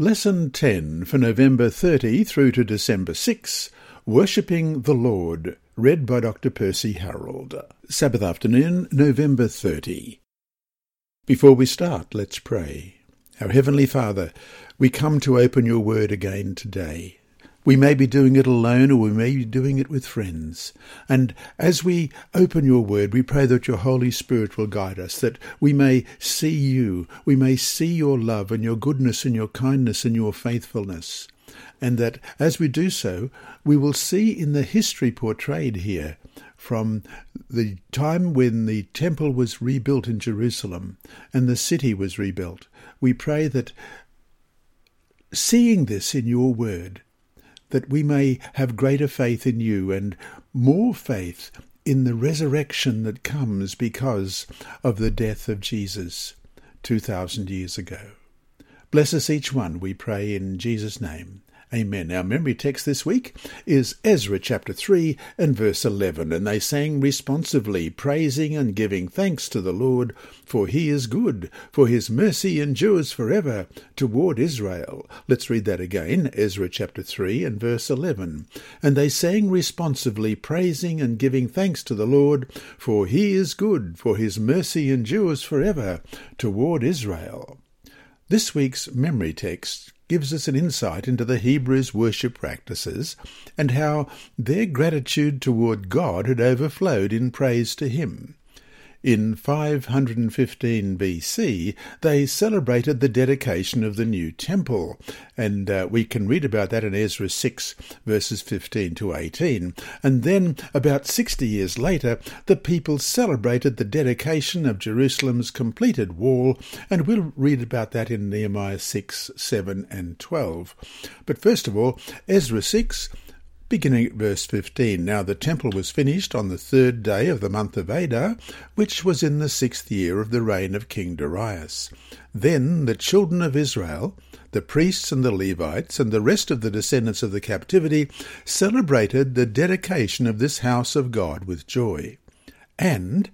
Lesson 10 for November 30 through to December 6 Worshipping the Lord, read by Dr. Percy Harold. Sabbath afternoon, November 30. Before we start, let's pray. Our Heavenly Father, we come to open your word again today. We may be doing it alone or we may be doing it with friends. And as we open your word, we pray that your Holy Spirit will guide us, that we may see you, we may see your love and your goodness and your kindness and your faithfulness. And that as we do so, we will see in the history portrayed here from the time when the temple was rebuilt in Jerusalem and the city was rebuilt. We pray that seeing this in your word, that we may have greater faith in you and more faith in the resurrection that comes because of the death of Jesus 2,000 years ago. Bless us each one, we pray in Jesus' name. Amen. Our memory text this week is Ezra chapter 3 and verse 11. And they sang responsively, praising and giving thanks to the Lord, for he is good, for his mercy endures forever toward Israel. Let's read that again, Ezra chapter 3 and verse 11. And they sang responsively, praising and giving thanks to the Lord, for he is good, for his mercy endures forever toward Israel. This week's memory text gives us an insight into the Hebrews' worship practices and how their gratitude toward God had overflowed in praise to Him. In 515 BC, they celebrated the dedication of the new temple, and uh, we can read about that in Ezra 6, verses 15 to 18. And then, about 60 years later, the people celebrated the dedication of Jerusalem's completed wall, and we'll read about that in Nehemiah 6, 7, and 12. But first of all, Ezra 6 beginning at verse 15. Now the temple was finished on the third day of the month of Adar, which was in the sixth year of the reign of King Darius. Then the children of Israel, the priests and the Levites, and the rest of the descendants of the captivity, celebrated the dedication of this house of God with joy. And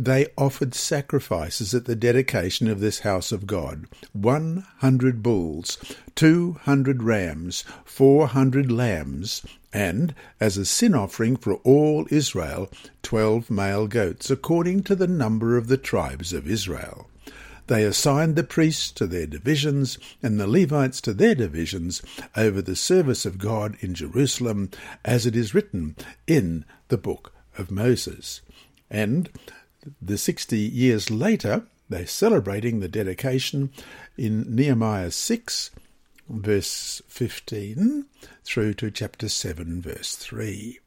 they offered sacrifices at the dedication of this house of God one hundred bulls, two hundred rams, four hundred lambs, and, as a sin offering for all Israel, twelve male goats, according to the number of the tribes of Israel. They assigned the priests to their divisions and the Levites to their divisions over the service of God in Jerusalem, as it is written in the book of Moses. And the 60 years later, they're celebrating the dedication in Nehemiah 6, verse 15, through to chapter 7, verse 3.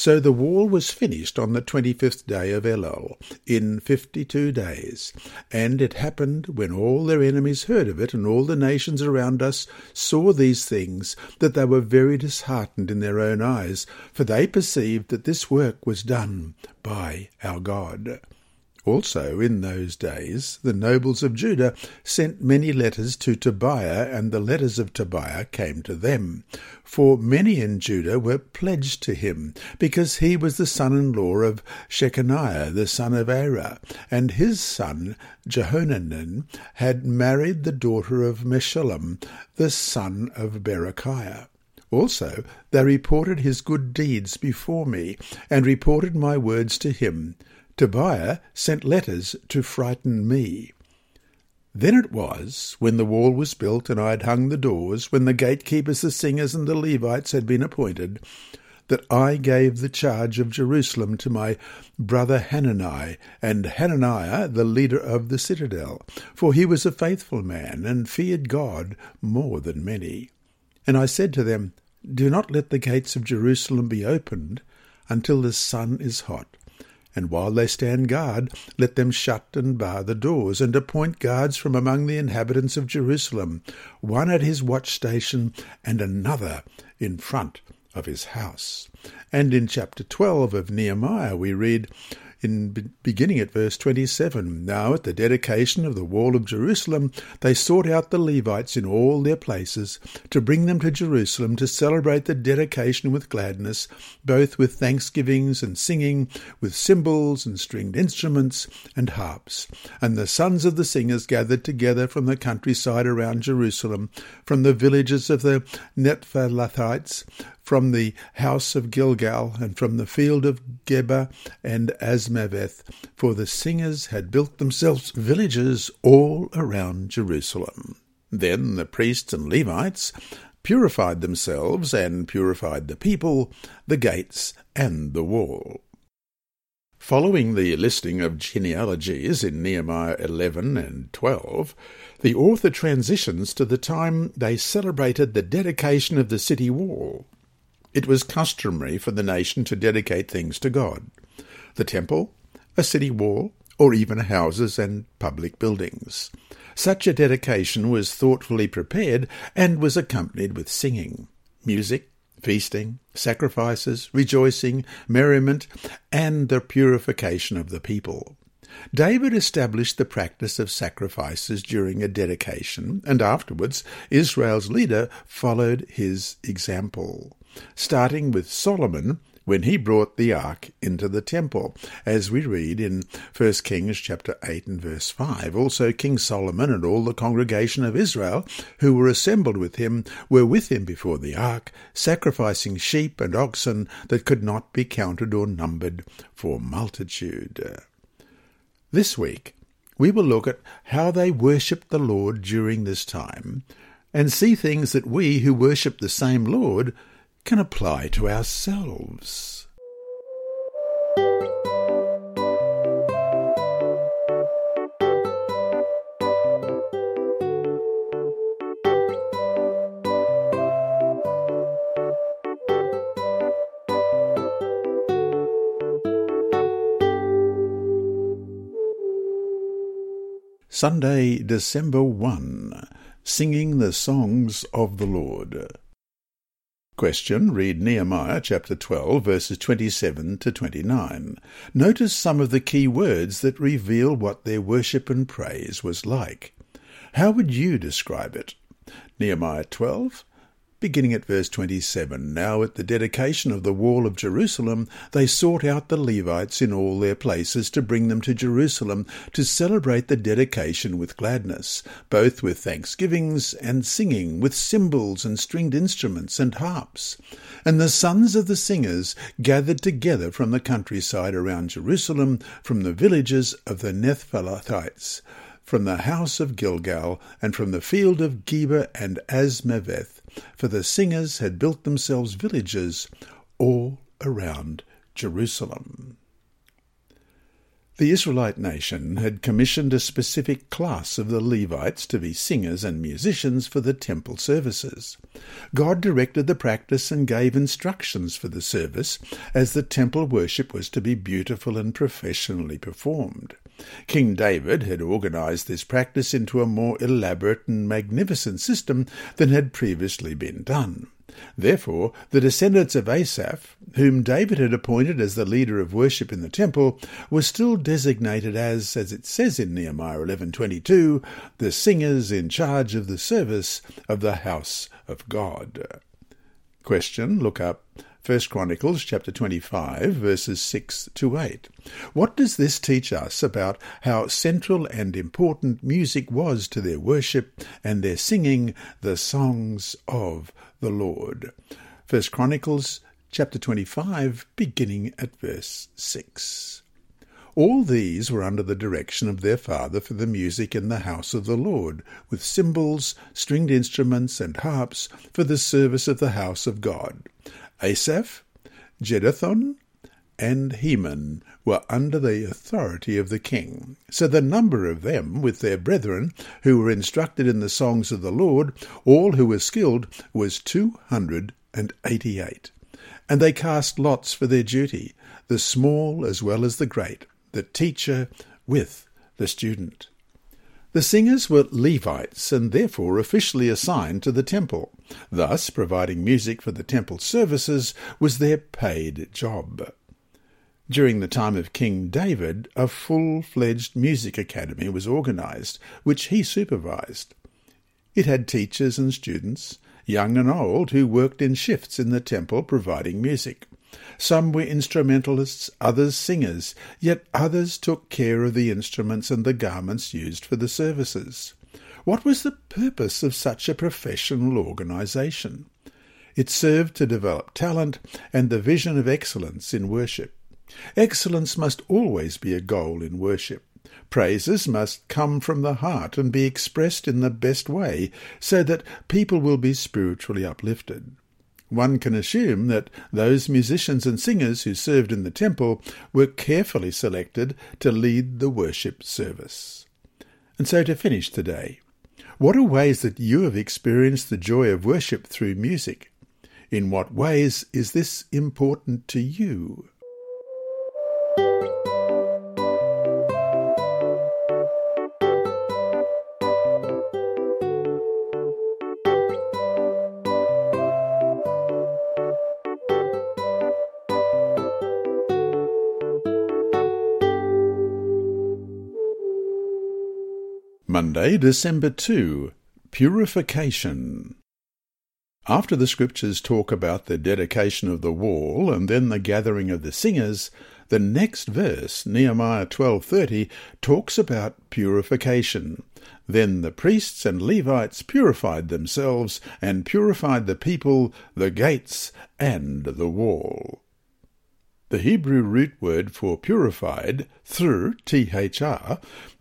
So the wall was finished on the twenty fifth day of Elul, in fifty two days. And it happened, when all their enemies heard of it, and all the nations around us saw these things, that they were very disheartened in their own eyes, for they perceived that this work was done by our God. Also, in those days, the nobles of Judah sent many letters to Tobiah, and the letters of Tobiah came to them. For many in Judah were pledged to him, because he was the son in law of Shechaniah, the son of Arah, and his son Jehohanan had married the daughter of Meshullam, the son of Berechiah. Also, they reported his good deeds before me, and reported my words to him. Tobiah sent letters to frighten me. Then it was, when the wall was built and I had hung the doors, when the gatekeepers, the singers, and the Levites had been appointed, that I gave the charge of Jerusalem to my brother Hanani, and Hananiah the leader of the citadel, for he was a faithful man, and feared God more than many. And I said to them, Do not let the gates of Jerusalem be opened until the sun is hot and while they stand guard, let them shut and bar the doors, and appoint guards from among the inhabitants of Jerusalem, one at his watch station, and another in front of his house. And in chapter 12 of Nehemiah we read, in beginning at verse 27. Now at the dedication of the wall of Jerusalem, they sought out the Levites in all their places to bring them to Jerusalem to celebrate the dedication with gladness, both with thanksgivings and singing, with cymbals and stringed instruments and harps. And the sons of the singers gathered together from the countryside around Jerusalem, from the villages of the Netophathites, from the house of Gilgal, and from the field of Geba and Azmaveth, for the singers had built themselves villages all around Jerusalem. Then the priests and Levites purified themselves and purified the people, the gates, and the wall. Following the listing of genealogies in Nehemiah 11 and 12, the author transitions to the time they celebrated the dedication of the city wall. It was customary for the nation to dedicate things to God the temple, a city wall, or even houses and public buildings. Such a dedication was thoughtfully prepared and was accompanied with singing, music, feasting, sacrifices, rejoicing, merriment, and the purification of the people. David established the practice of sacrifices during a dedication, and afterwards Israel's leader followed his example starting with Solomon when he brought the ark into the temple, as we read in 1 Kings chapter 8 and verse 5. Also King Solomon and all the congregation of Israel who were assembled with him were with him before the ark, sacrificing sheep and oxen that could not be counted or numbered for multitude. This week we will look at how they worshipped the Lord during this time and see things that we who worship the same Lord can apply to ourselves. Sunday, December 1 Singing the Songs of the Lord. Question. Read Nehemiah chapter 12, verses 27 to 29. Notice some of the key words that reveal what their worship and praise was like. How would you describe it? Nehemiah 12, beginning at verse 27. Now at the dedication of the wall of Jerusalem, they sought out the Levites in all their places to bring them to Jerusalem to celebrate the dedication with gladness, both with thanksgivings and singing, with cymbals and stringed instruments and harps. And the sons of the singers gathered together from the countryside around Jerusalem, from the villages of the Netophathites from the house of Gilgal, and from the field of Geba and Azmaveth, for the singers had built themselves villages all around Jerusalem. The Israelite nation had commissioned a specific class of the Levites to be singers and musicians for the temple services. God directed the practice and gave instructions for the service, as the temple worship was to be beautiful and professionally performed. King David had organized this practice into a more elaborate and magnificent system than had previously been done. Therefore, the descendants of Asaph, whom David had appointed as the leader of worship in the temple, were still designated as, as it says in Nehemiah 11:22, the singers in charge of the service of the house of God. Question, look up First Chronicles chapter 25 verses 6 to 8. What does this teach us about how central and important music was to their worship and their singing the songs of the Lord? First Chronicles chapter 25 beginning at verse 6. All these were under the direction of their father for the music in the house of the Lord, with cymbals, stringed instruments, and harps for the service of the house of God. Asaph, Jeduthun, and Heman were under the authority of the king. So the number of them, with their brethren, who were instructed in the songs of the Lord, all who were skilled, was two hundred and eighty-eight. And they cast lots for their duty, the small as well as the great, the teacher with the student. The singers were Levites and therefore officially assigned to the temple. Thus, providing music for the temple services was their paid job. During the time of King David, a full-fledged music academy was organized, which he supervised. It had teachers and students, young and old, who worked in shifts in the temple providing music. Some were instrumentalists, others singers, yet others took care of the instruments and the garments used for the services. What was the purpose of such a professional organization? It served to develop talent and the vision of excellence in worship. Excellence must always be a goal in worship. Praises must come from the heart and be expressed in the best way so that people will be spiritually uplifted. One can assume that those musicians and singers who served in the temple were carefully selected to lead the worship service. And so to finish today, what are ways that you have experienced the joy of worship through music? In what ways is this important to you? Monday, December 2 Purification. After the scriptures talk about the dedication of the wall and then the gathering of the singers, the next verse, Nehemiah 12:30, talks about purification. Then the priests and Levites purified themselves and purified the people, the gates, and the wall. The Hebrew root word for purified, through thr,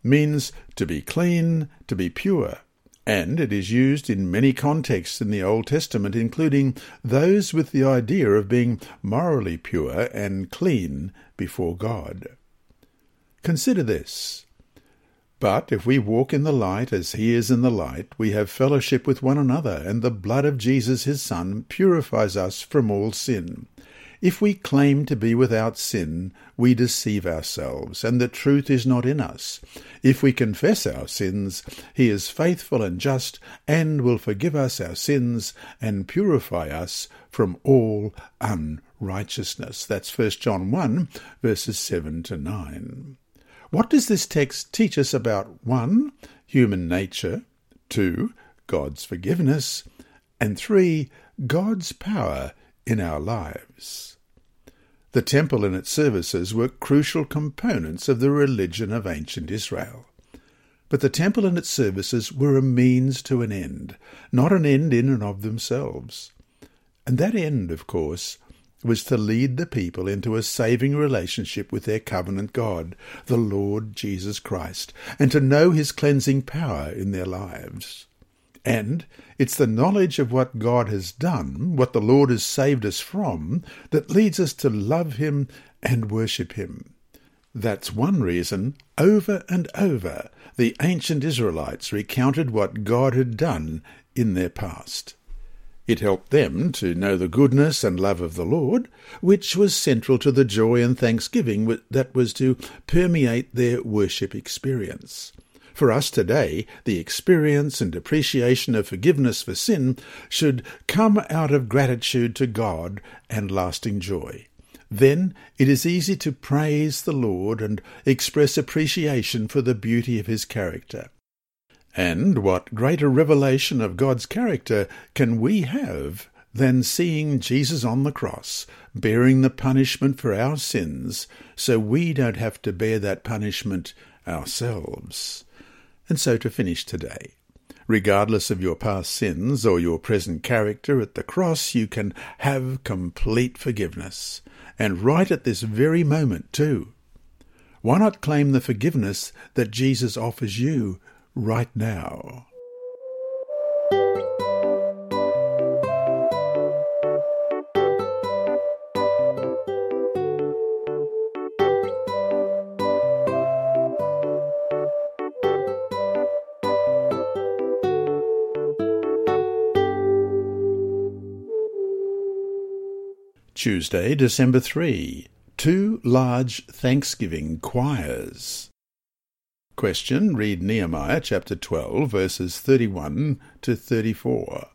means to be clean, to be pure, and it is used in many contexts in the Old Testament, including those with the idea of being morally pure and clean before God. Consider this. But if we walk in the light as he is in the light, we have fellowship with one another, and the blood of Jesus his Son purifies us from all sin. If we claim to be without sin, we deceive ourselves, and the truth is not in us. If we confess our sins, he is faithful and just, and will forgive us our sins and purify us from all unrighteousness. That's 1 John 1, verses 7 to 9. What does this text teach us about 1. Human nature, 2. God's forgiveness, and 3. God's power in our lives. The temple and its services were crucial components of the religion of ancient Israel. But the temple and its services were a means to an end, not an end in and of themselves. And that end, of course, was to lead the people into a saving relationship with their covenant God, the Lord Jesus Christ, and to know his cleansing power in their lives. And it's the knowledge of what God has done, what the Lord has saved us from, that leads us to love Him and worship Him. That's one reason, over and over, the ancient Israelites recounted what God had done in their past. It helped them to know the goodness and love of the Lord, which was central to the joy and thanksgiving that was to permeate their worship experience. For us today, the experience and appreciation of forgiveness for sin should come out of gratitude to God and lasting joy. Then it is easy to praise the Lord and express appreciation for the beauty of his character. And what greater revelation of God's character can we have than seeing Jesus on the cross, bearing the punishment for our sins, so we don't have to bear that punishment ourselves? And so to finish today. Regardless of your past sins or your present character, at the cross you can have complete forgiveness. And right at this very moment, too. Why not claim the forgiveness that Jesus offers you right now? Tuesday, December 3. Two large Thanksgiving choirs. Question Read Nehemiah chapter 12, verses 31 to 34.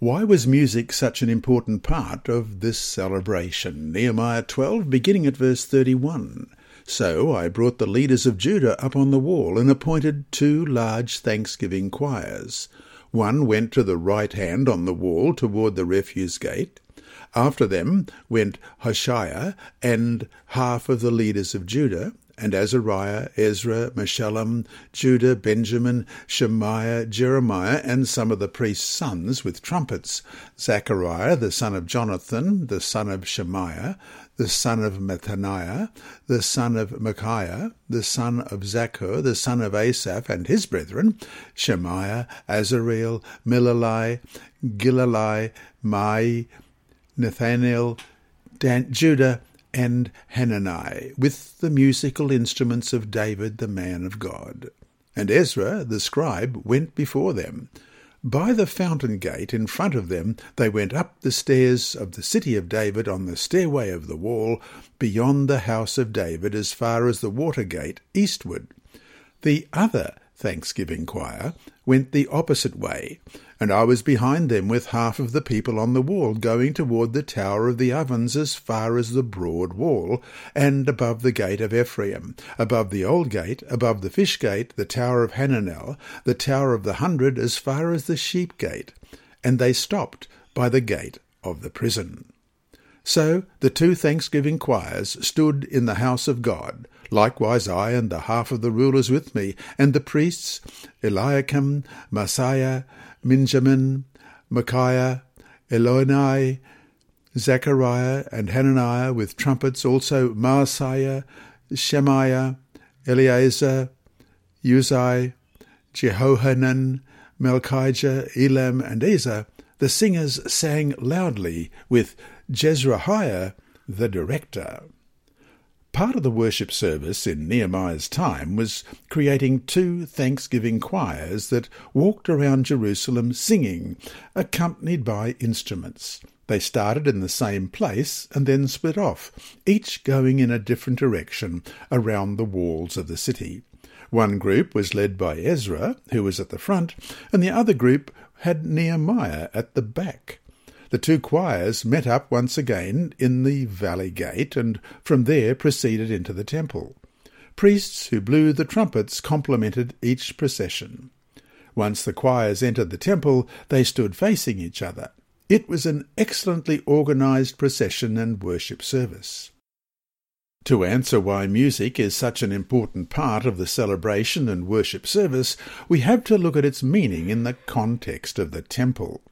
Why was music such an important part of this celebration? Nehemiah 12, beginning at verse 31. So I brought the leaders of Judah up on the wall and appointed two large thanksgiving choirs. One went to the right hand on the wall toward the refuse gate. After them went Hoshea and half of the leaders of Judah, and Azariah, Ezra, Meshullam, Judah, Benjamin, Shemaiah, Jeremiah, and some of the priests' sons with trumpets, Zechariah, the son of Jonathan, the son of Shemaiah, the son of Mattaniah, the son of Micaiah, the son of Zaccur, the son of Asaph, and his brethren, Shemaiah, Azareel, Milalai, Gilalai, Mai, Nathaniel, Dan, Judah, and Hanani, with the musical instruments of David the man of God. And Ezra the scribe went before them. By the fountain gate in front of them they went up the stairs of the city of David on the stairway of the wall, beyond the house of David as far as the water gate eastward. The other thanksgiving choir went the opposite way, and I was behind them with half of the people on the wall, going toward the tower of the ovens as far as the broad wall, and above the gate of Ephraim, above the old gate, above the fish gate, the tower of Hananel, the tower of the hundred, as far as the sheep gate. And they stopped by the gate of the prison. So the two thanksgiving choirs stood in the house of God, likewise I and the half of the rulers with me, and the priests, Eliakim, Maaseiah, Minjamin, Micaiah, Elioenai, Zechariah, and Hananiah with trumpets, also Maaseiah, Shemaiah, Eleazar, Uzzi, Jehohanan, Malchijah, Elam, and Ezer, the singers sang loudly with Jezrahiah, the director. Part of the worship service in Nehemiah's time was creating two thanksgiving choirs that walked around Jerusalem singing, accompanied by instruments. They started in the same place and then split off, each going in a different direction around the walls of the city. One group was led by Ezra, who was at the front, and the other group had Nehemiah at the back. The two choirs met up once again in the valley gate, and from there proceeded into the temple. Priests who blew the trumpets complemented each procession. Once the choirs entered the temple, they stood facing each other. It was an excellently organized procession and worship service. To answer why music is such an important part of the celebration and worship service, we have to look at its meaning in the context of the temple.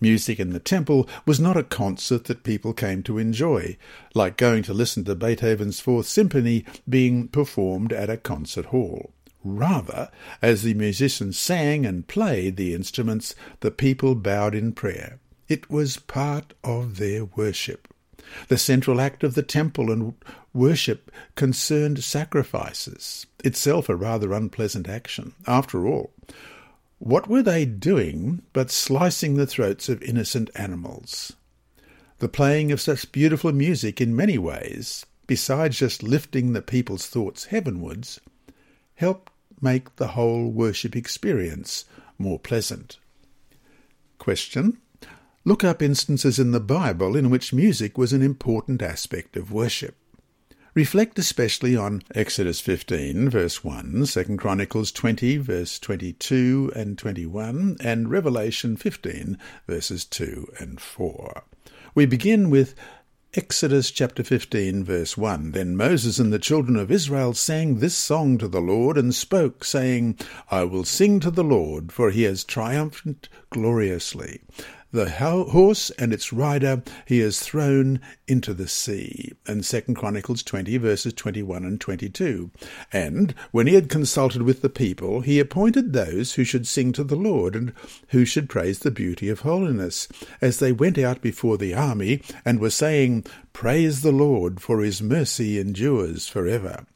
Music in the temple was not a concert that people came to enjoy, like going to listen to Beethoven's Fourth Symphony being performed at a concert hall. Rather, as the musicians sang and played the instruments, the people bowed in prayer. It was part of their worship. The central act of the temple and worship concerned sacrifices, itself a rather unpleasant action. After all, what were they doing but slicing the throats of innocent animals? The playing of such beautiful music in many ways, besides just lifting the people's thoughts heavenwards, helped make the whole worship experience more pleasant. Question. Look up instances in the Bible in which music was an important aspect of worship. Reflect especially on Exodus 15, verse 1, 2 Chronicles 20, verse 22 and 21, and Revelation 15, verses 2 and 4. We begin with Exodus chapter 15, verse 1 Then Moses and the children of Israel sang this song to the Lord, and spoke, saying, I will sing to the Lord, for he has triumphed gloriously. The horse and its rider he has thrown into the sea. And 2 Chronicles 20 verses 21 and 22. And when he had consulted with the people, he appointed those who should sing to the Lord and who should praise the beauty of holiness, as they went out before the army and were saying, Praise the Lord, for his mercy endures forever.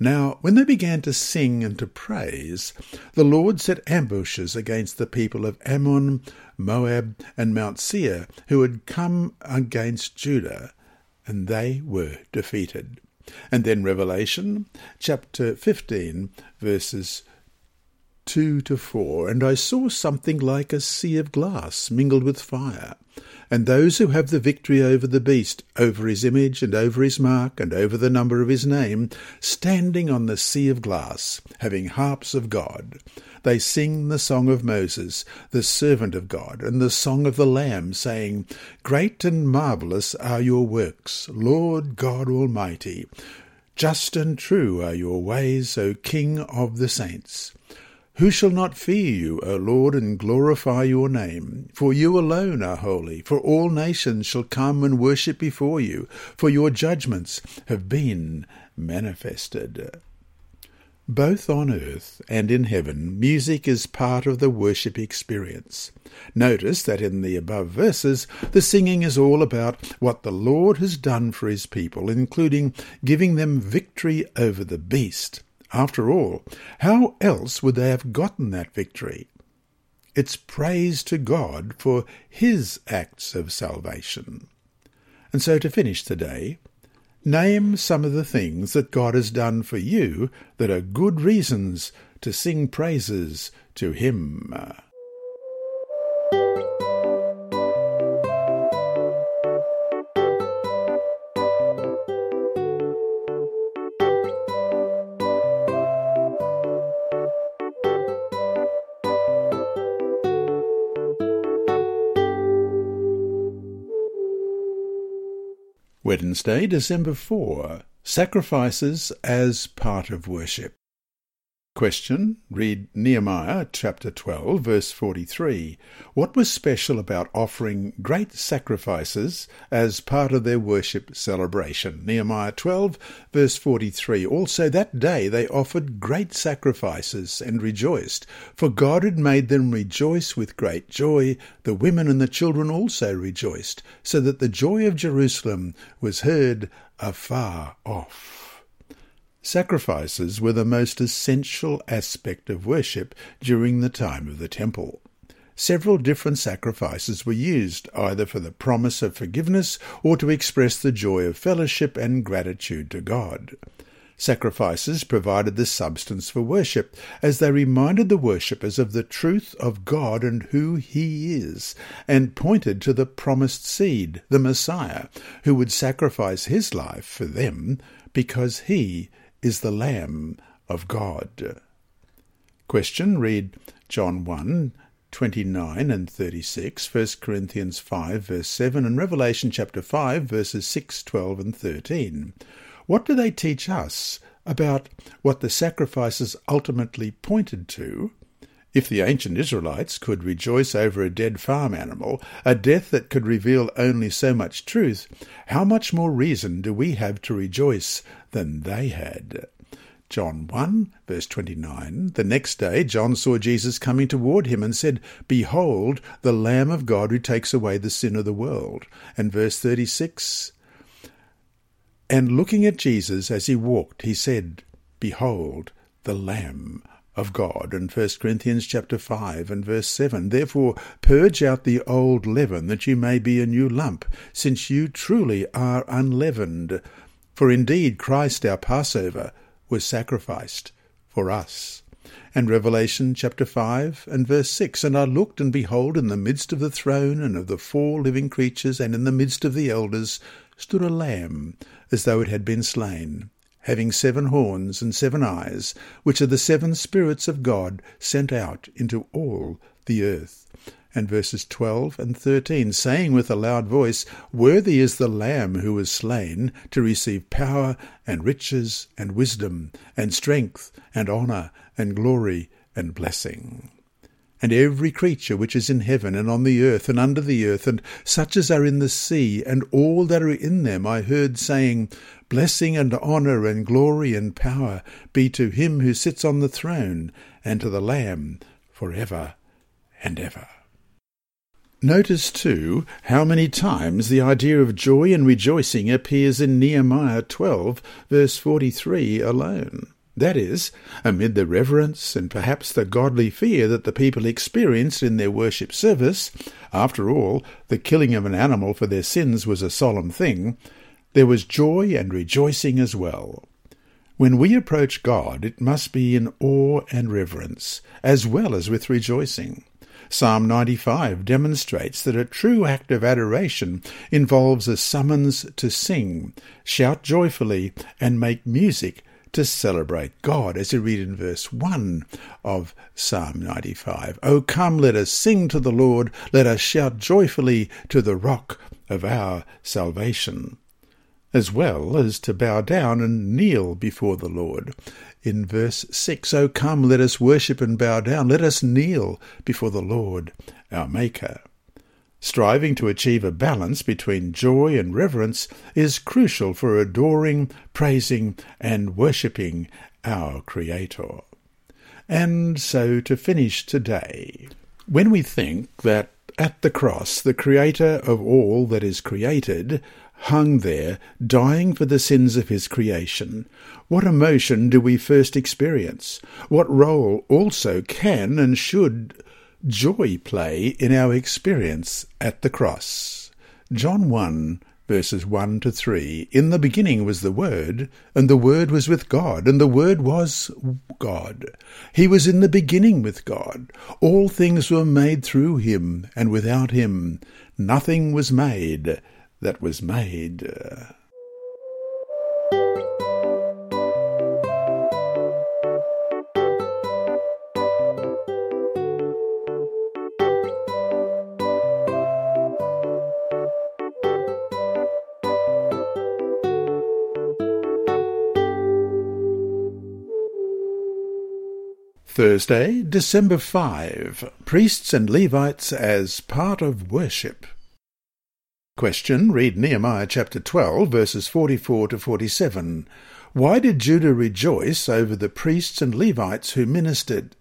Now, when they began to sing and to praise, the Lord set ambushes against the people of Ammon, Moab, and Mount Seir, who had come against Judah, and they were defeated. And then Revelation chapter 15, verses 2 to 4, And I saw something like a sea of glass mingled with fire, and those who have the victory over the beast, over his image, and over his mark, and over the number of his name, standing on the sea of glass, having harps of God. They sing the song of Moses, the servant of God, and the song of the Lamb, saying, Great and marvellous are your works, Lord God Almighty. Just and true are your ways, O King of the saints. Who shall not fear you, O Lord, and glorify your name? For you alone are holy, for all nations shall come and worship before you, for your judgments have been manifested. Both on earth and in heaven, music is part of the worship experience. Notice that in the above verses, the singing is all about what the Lord has done for his people, including giving them victory over the beast. After all, how else would they have gotten that victory? It's praise to God for His acts of salvation. And so to finish today, name some of the things that God has done for you that are good reasons to sing praises to Him. Wednesday, December 4. Sacrifices as part of worship. Question. Read Nehemiah chapter 12, verse 43. What was special about offering great sacrifices as part of their worship celebration? Nehemiah 12, verse 43. Also that day they offered great sacrifices and rejoiced, for God had made them rejoice with great joy. The women and the children also rejoiced, so that the joy of Jerusalem was heard afar off. Sacrifices were the most essential aspect of worship during the time of the temple. Several different sacrifices were used, either for the promise of forgiveness or to express the joy of fellowship and gratitude to God. Sacrifices provided the substance for worship, as they reminded the worshippers of the truth of God and who He is, and pointed to the promised seed, the Messiah, who would sacrifice His life for them because He is the Lamb of God. Question. Read John 1, 29 and 36, 1 Corinthians 5, verse 7, and Revelation chapter 5, verses 6, 12, and 13. What do they teach us about what the sacrifices ultimately pointed to? If the ancient Israelites could rejoice over a dead farm animal, a death that could reveal only so much truth, how much more reason do we have to rejoice than they had? John 1, verse 29. The next day John saw Jesus coming toward him and said, Behold, the Lamb of God who takes away the sin of the world. And verse 36. And looking at Jesus as he walked, he said, Behold, the Lamb of God in 1 Corinthians chapter 5 and verse 7. Therefore purge out the old leaven that you may be a new lump, since you truly are unleavened. For indeed Christ our Passover was sacrificed for us. And Revelation chapter 5 and verse 6 And I looked, and behold, in the midst of the throne and of the four living creatures, and in the midst of the elders, stood a lamb, as though it had been slain having seven horns and seven eyes, which are the seven spirits of God sent out into all the earth. And verses 12 and 13, saying with a loud voice, Worthy is the Lamb who was slain to receive power and riches and wisdom and strength and honour and glory and blessing and every creature which is in heaven and on the earth and under the earth, and such as are in the sea, and all that are in them, I heard saying, Blessing and honour and glory and power be to him who sits on the throne and to the Lamb for ever and ever. Notice, too, how many times the idea of joy and rejoicing appears in Nehemiah 12, verse 43 alone. That is, amid the reverence and perhaps the godly fear that the people experienced in their worship service, after all, the killing of an animal for their sins was a solemn thing, there was joy and rejoicing as well. When we approach God, it must be in awe and reverence, as well as with rejoicing. Psalm 95 demonstrates that a true act of adoration involves a summons to sing, shout joyfully, and make music to celebrate God, as we read in verse 1 of Psalm 95. O come, let us sing to the Lord, let us shout joyfully to the rock of our salvation as well as to bow down and kneel before the Lord. In verse 6, O come, let us worship and bow down, let us kneel before the Lord our Maker. Striving to achieve a balance between joy and reverence is crucial for adoring, praising, and worshipping our Creator. And so to finish today, when we think that at the cross the Creator of all that is created hung there, dying for the sins of his creation, what emotion do we first experience? What role also can and should joy play in our experience at the cross? John 1 verses 1 to 3. In the beginning was the Word, and the Word was with God, and the Word was God. He was in the beginning with God. All things were made through him, and without him nothing was made that was made. Uh, Thursday, December 5. Priests and Levites as part of worship. Question. Read Nehemiah chapter 12, verses 44 to 47. Why did Judah rejoice over the priests and Levites who ministered?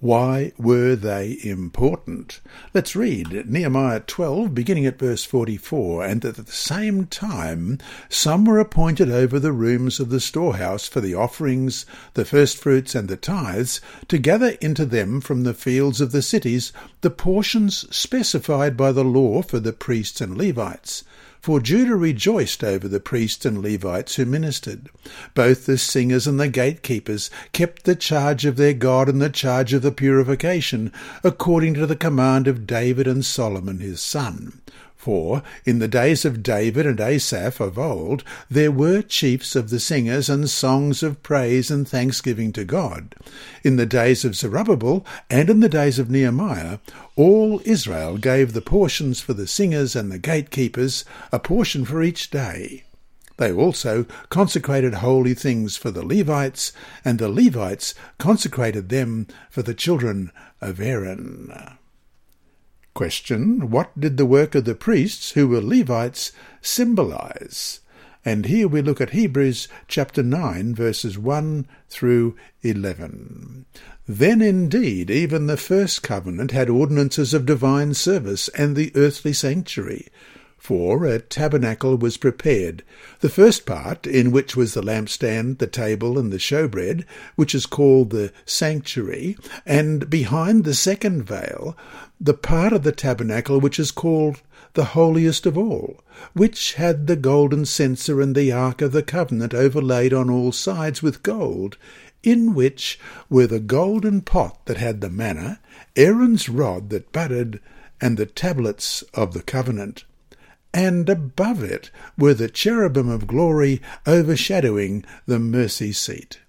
Why were they important? Let's read Nehemiah 12, beginning at verse 44. And at the same time, some were appointed over the rooms of the storehouse for the offerings, the firstfruits, and the tithes, to gather into them from the fields of the cities the portions specified by the law for the priests and Levites for Judah rejoiced over the priests and Levites who ministered. Both the singers and the gatekeepers kept the charge of their God and the charge of the purification, according to the command of David and Solomon his son. For in the days of David and Asaph of old there were chiefs of the singers and songs of praise and thanksgiving to God. In the days of Zerubbabel and in the days of Nehemiah all Israel gave the portions for the singers and the gatekeepers, a portion for each day. They also consecrated holy things for the Levites, and the Levites consecrated them for the children of Aaron. Question. What did the work of the priests, who were Levites, symbolize? And here we look at Hebrews chapter 9, verses 1 through 11. Then indeed even the first covenant had ordinances of divine service and the earthly sanctuary. For a tabernacle was prepared, the first part, in which was the lampstand, the table, and the showbread, which is called the sanctuary, and behind the second veil, the part of the tabernacle which is called the holiest of all, which had the golden censer and the ark of the covenant overlaid on all sides with gold, in which were the golden pot that had the manna, Aaron's rod that budded, and the tablets of the covenant and above it were the cherubim of glory overshadowing the mercy seat.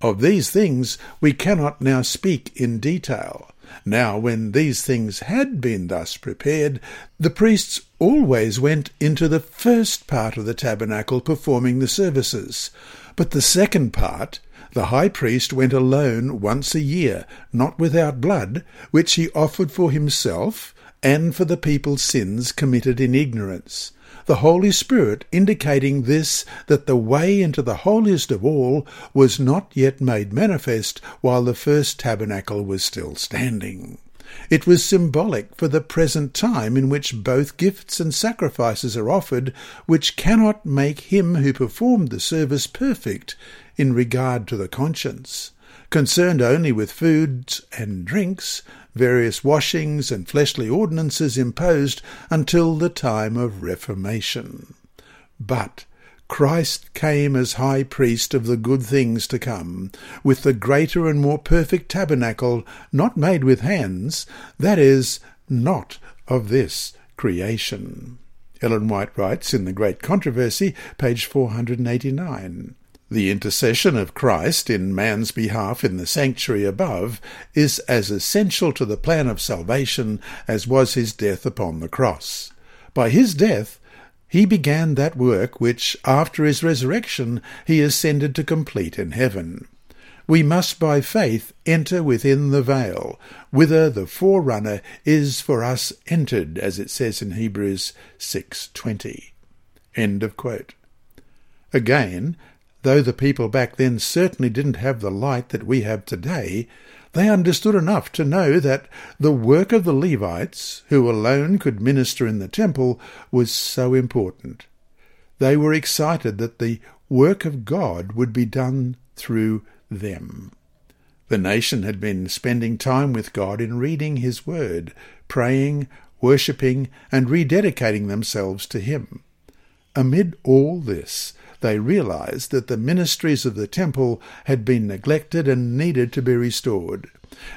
Of these things we cannot now speak in detail. Now, when these things had been thus prepared, the priests always went into the first part of the tabernacle performing the services. But the second part, the high priest went alone once a year, not without blood, which he offered for himself and for the people's sins committed in ignorance. The Holy Spirit indicating this that the way into the holiest of all was not yet made manifest while the first tabernacle was still standing. It was symbolic for the present time in which both gifts and sacrifices are offered, which cannot make him who performed the service perfect in regard to the conscience. Concerned only with foods and drinks, various washings and fleshly ordinances imposed until the time of Reformation. But Christ came as high priest of the good things to come, with the greater and more perfect tabernacle, not made with hands, that is, not of this creation. Ellen White writes in The Great Controversy, page 489. The intercession of Christ in man's behalf in the sanctuary above is as essential to the plan of salvation as was his death upon the cross. By his death, he began that work which, after his resurrection, he ascended to complete in heaven. We must by faith enter within the veil, whither the forerunner is for us entered, as it says in Hebrews 6.20. End of quote. Again, though the people back then certainly didn't have the light that we have today, they understood enough to know that the work of the Levites, who alone could minister in the temple, was so important. They were excited that the work of God would be done through them. The nation had been spending time with God in reading His Word, praying, worshipping, and rededicating themselves to Him. Amid all this, they realized that the ministries of the temple had been neglected and needed to be restored.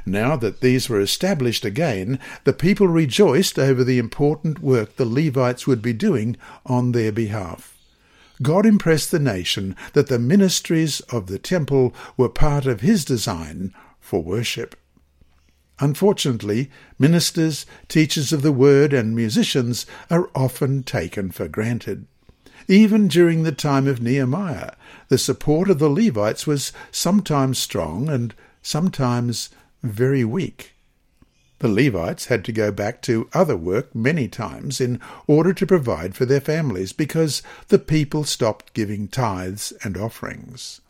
Now that these were established again, the people rejoiced over the important work the Levites would be doing on their behalf. God impressed the nation that the ministries of the temple were part of his design for worship. Unfortunately, ministers, teachers of the word, and musicians are often taken for granted. Even during the time of Nehemiah, the support of the Levites was sometimes strong and sometimes very weak. The Levites had to go back to other work many times in order to provide for their families because the people stopped giving tithes and offerings.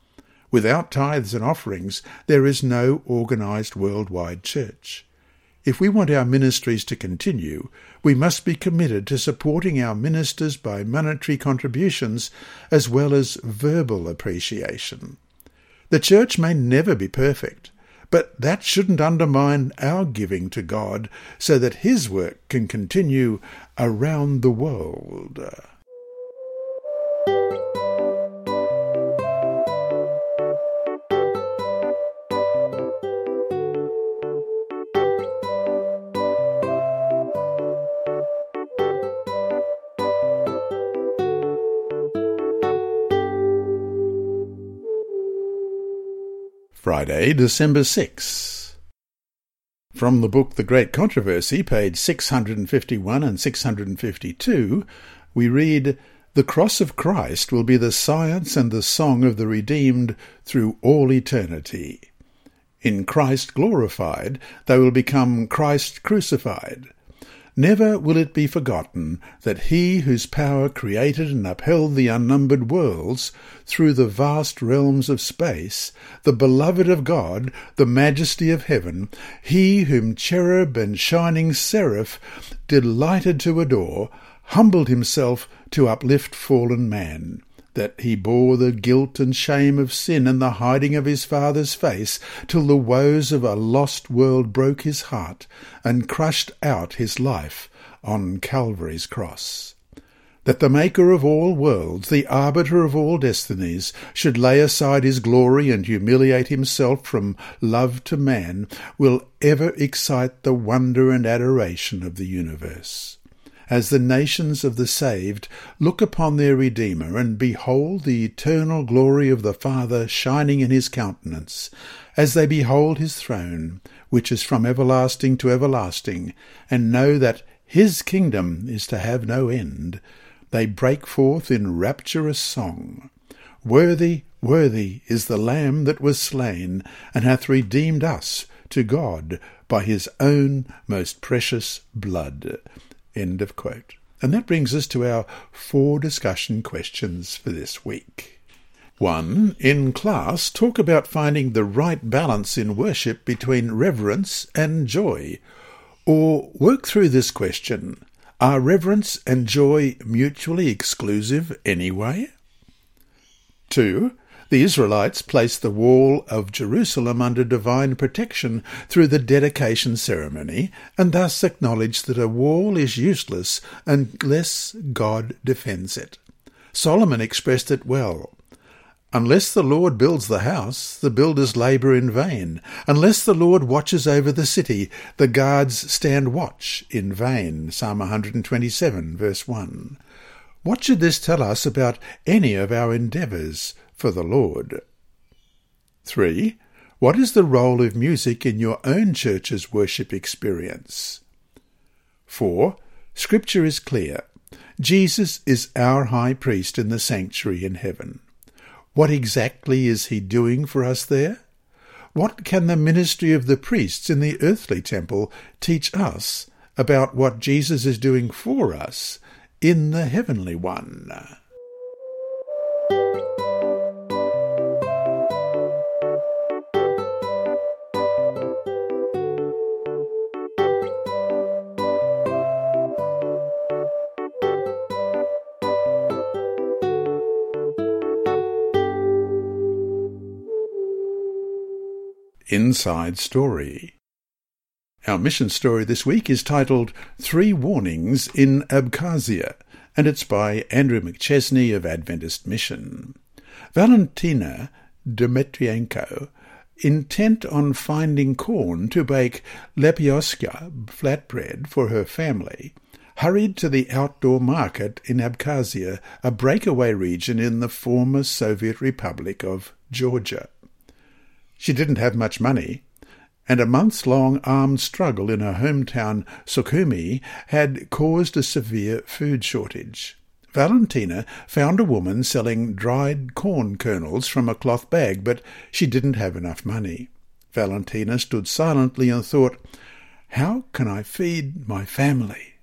Without tithes and offerings, there is no organized worldwide church. If we want our ministries to continue, we must be committed to supporting our ministers by monetary contributions as well as verbal appreciation. The church may never be perfect, but that shouldn't undermine our giving to God so that His work can continue around the world. Friday, December 6. From the book The Great Controversy, page 651 and 652, we read, The cross of Christ will be the science and the song of the redeemed through all eternity. In Christ glorified, they will become Christ crucified. Never will it be forgotten that he whose power created and upheld the unnumbered worlds through the vast realms of space, the beloved of God, the majesty of heaven, he whom cherub and shining seraph delighted to adore, humbled himself to uplift fallen man that he bore the guilt and shame of sin and the hiding of his Father's face, till the woes of a lost world broke his heart and crushed out his life on Calvary's cross. That the Maker of all worlds, the arbiter of all destinies, should lay aside his glory and humiliate himself from love to man, will ever excite the wonder and adoration of the universe as the nations of the saved look upon their Redeemer and behold the eternal glory of the Father shining in his countenance, as they behold his throne, which is from everlasting to everlasting, and know that his kingdom is to have no end, they break forth in rapturous song. Worthy, worthy is the Lamb that was slain, and hath redeemed us to God by his own most precious blood. End of quote. And that brings us to our four discussion questions for this week. 1. In class, talk about finding the right balance in worship between reverence and joy. Or work through this question Are reverence and joy mutually exclusive anyway? 2. The Israelites placed the wall of Jerusalem under divine protection through the dedication ceremony, and thus acknowledged that a wall is useless unless God defends it. Solomon expressed it well. Unless the Lord builds the house, the builders labour in vain. Unless the Lord watches over the city, the guards stand watch in vain. Psalm 127, verse 1. What should this tell us about any of our endeavours for the Lord? 3. What is the role of music in your own church's worship experience? 4. Scripture is clear. Jesus is our high priest in the sanctuary in heaven. What exactly is he doing for us there? What can the ministry of the priests in the earthly temple teach us about what Jesus is doing for us in the heavenly one? Inside Story. Our mission story this week is titled Three Warnings in Abkhazia, and it's by Andrew McChesney of Adventist Mission. Valentina Dmitrienko, intent on finding corn to bake lepioska flatbread for her family, hurried to the outdoor market in Abkhazia, a breakaway region in the former Soviet Republic of Georgia. She didn't have much money, and a months long armed struggle in her hometown Sukhumi had caused a severe food shortage. Valentina found a woman selling dried corn kernels from a cloth bag, but she didn't have enough money. Valentina stood silently and thought, How can I feed my family?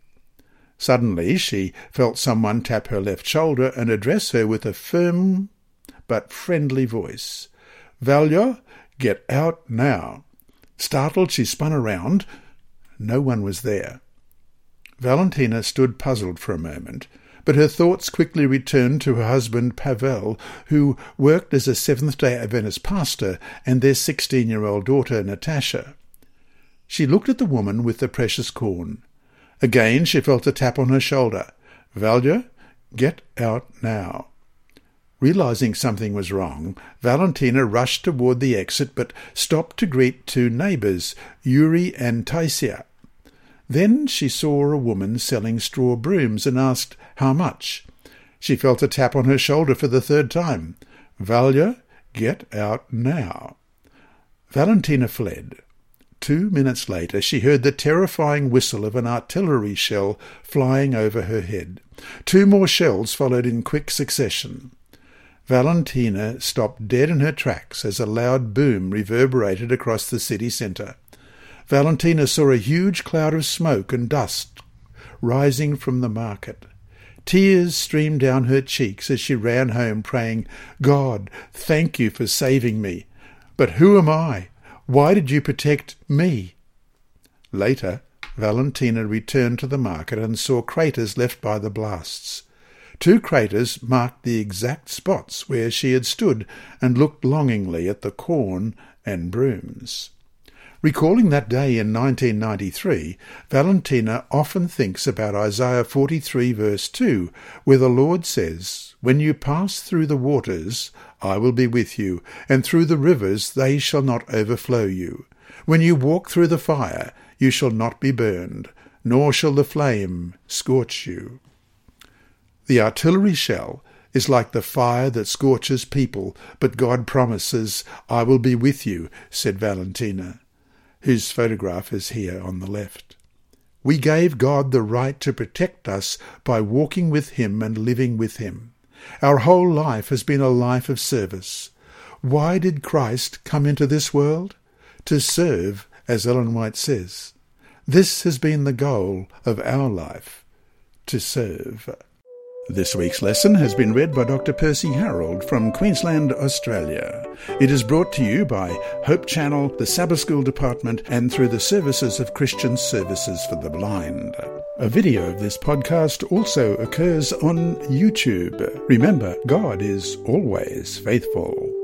Suddenly she felt someone tap her left shoulder and address her with a firm but friendly voice. Valya, Get out now. Startled, she spun around. No one was there. Valentina stood puzzled for a moment, but her thoughts quickly returned to her husband Pavel, who worked as a Seventh-day Adventist pastor, and their sixteen-year-old daughter Natasha. She looked at the woman with the precious corn. Again she felt a tap on her shoulder. Valya, get out now. Realizing something was wrong, Valentina rushed toward the exit but stopped to greet two neighbors, Yuri and Taisia. Then she saw a woman selling straw brooms and asked how much. She felt a tap on her shoulder for the third time. Valya, get out now. Valentina fled. Two minutes later she heard the terrifying whistle of an artillery shell flying over her head. Two more shells followed in quick succession. Valentina stopped dead in her tracks as a loud boom reverberated across the city centre. Valentina saw a huge cloud of smoke and dust rising from the market. Tears streamed down her cheeks as she ran home, praying, God, thank you for saving me. But who am I? Why did you protect me? Later, Valentina returned to the market and saw craters left by the blasts. Two craters marked the exact spots where she had stood and looked longingly at the corn and brooms. Recalling that day in 1993, Valentina often thinks about Isaiah 43 verse 2, where the Lord says, When you pass through the waters, I will be with you, and through the rivers they shall not overflow you. When you walk through the fire, you shall not be burned, nor shall the flame scorch you. The artillery shell is like the fire that scorches people, but God promises, I will be with you, said Valentina, whose photograph is here on the left. We gave God the right to protect us by walking with Him and living with Him. Our whole life has been a life of service. Why did Christ come into this world? To serve, as Ellen White says. This has been the goal of our life, to serve. This week's lesson has been read by Dr. Percy Harrold from Queensland, Australia. It is brought to you by Hope Channel, the Sabbath School Department, and through the services of Christian Services for the Blind. A video of this podcast also occurs on YouTube. Remember, God is always faithful.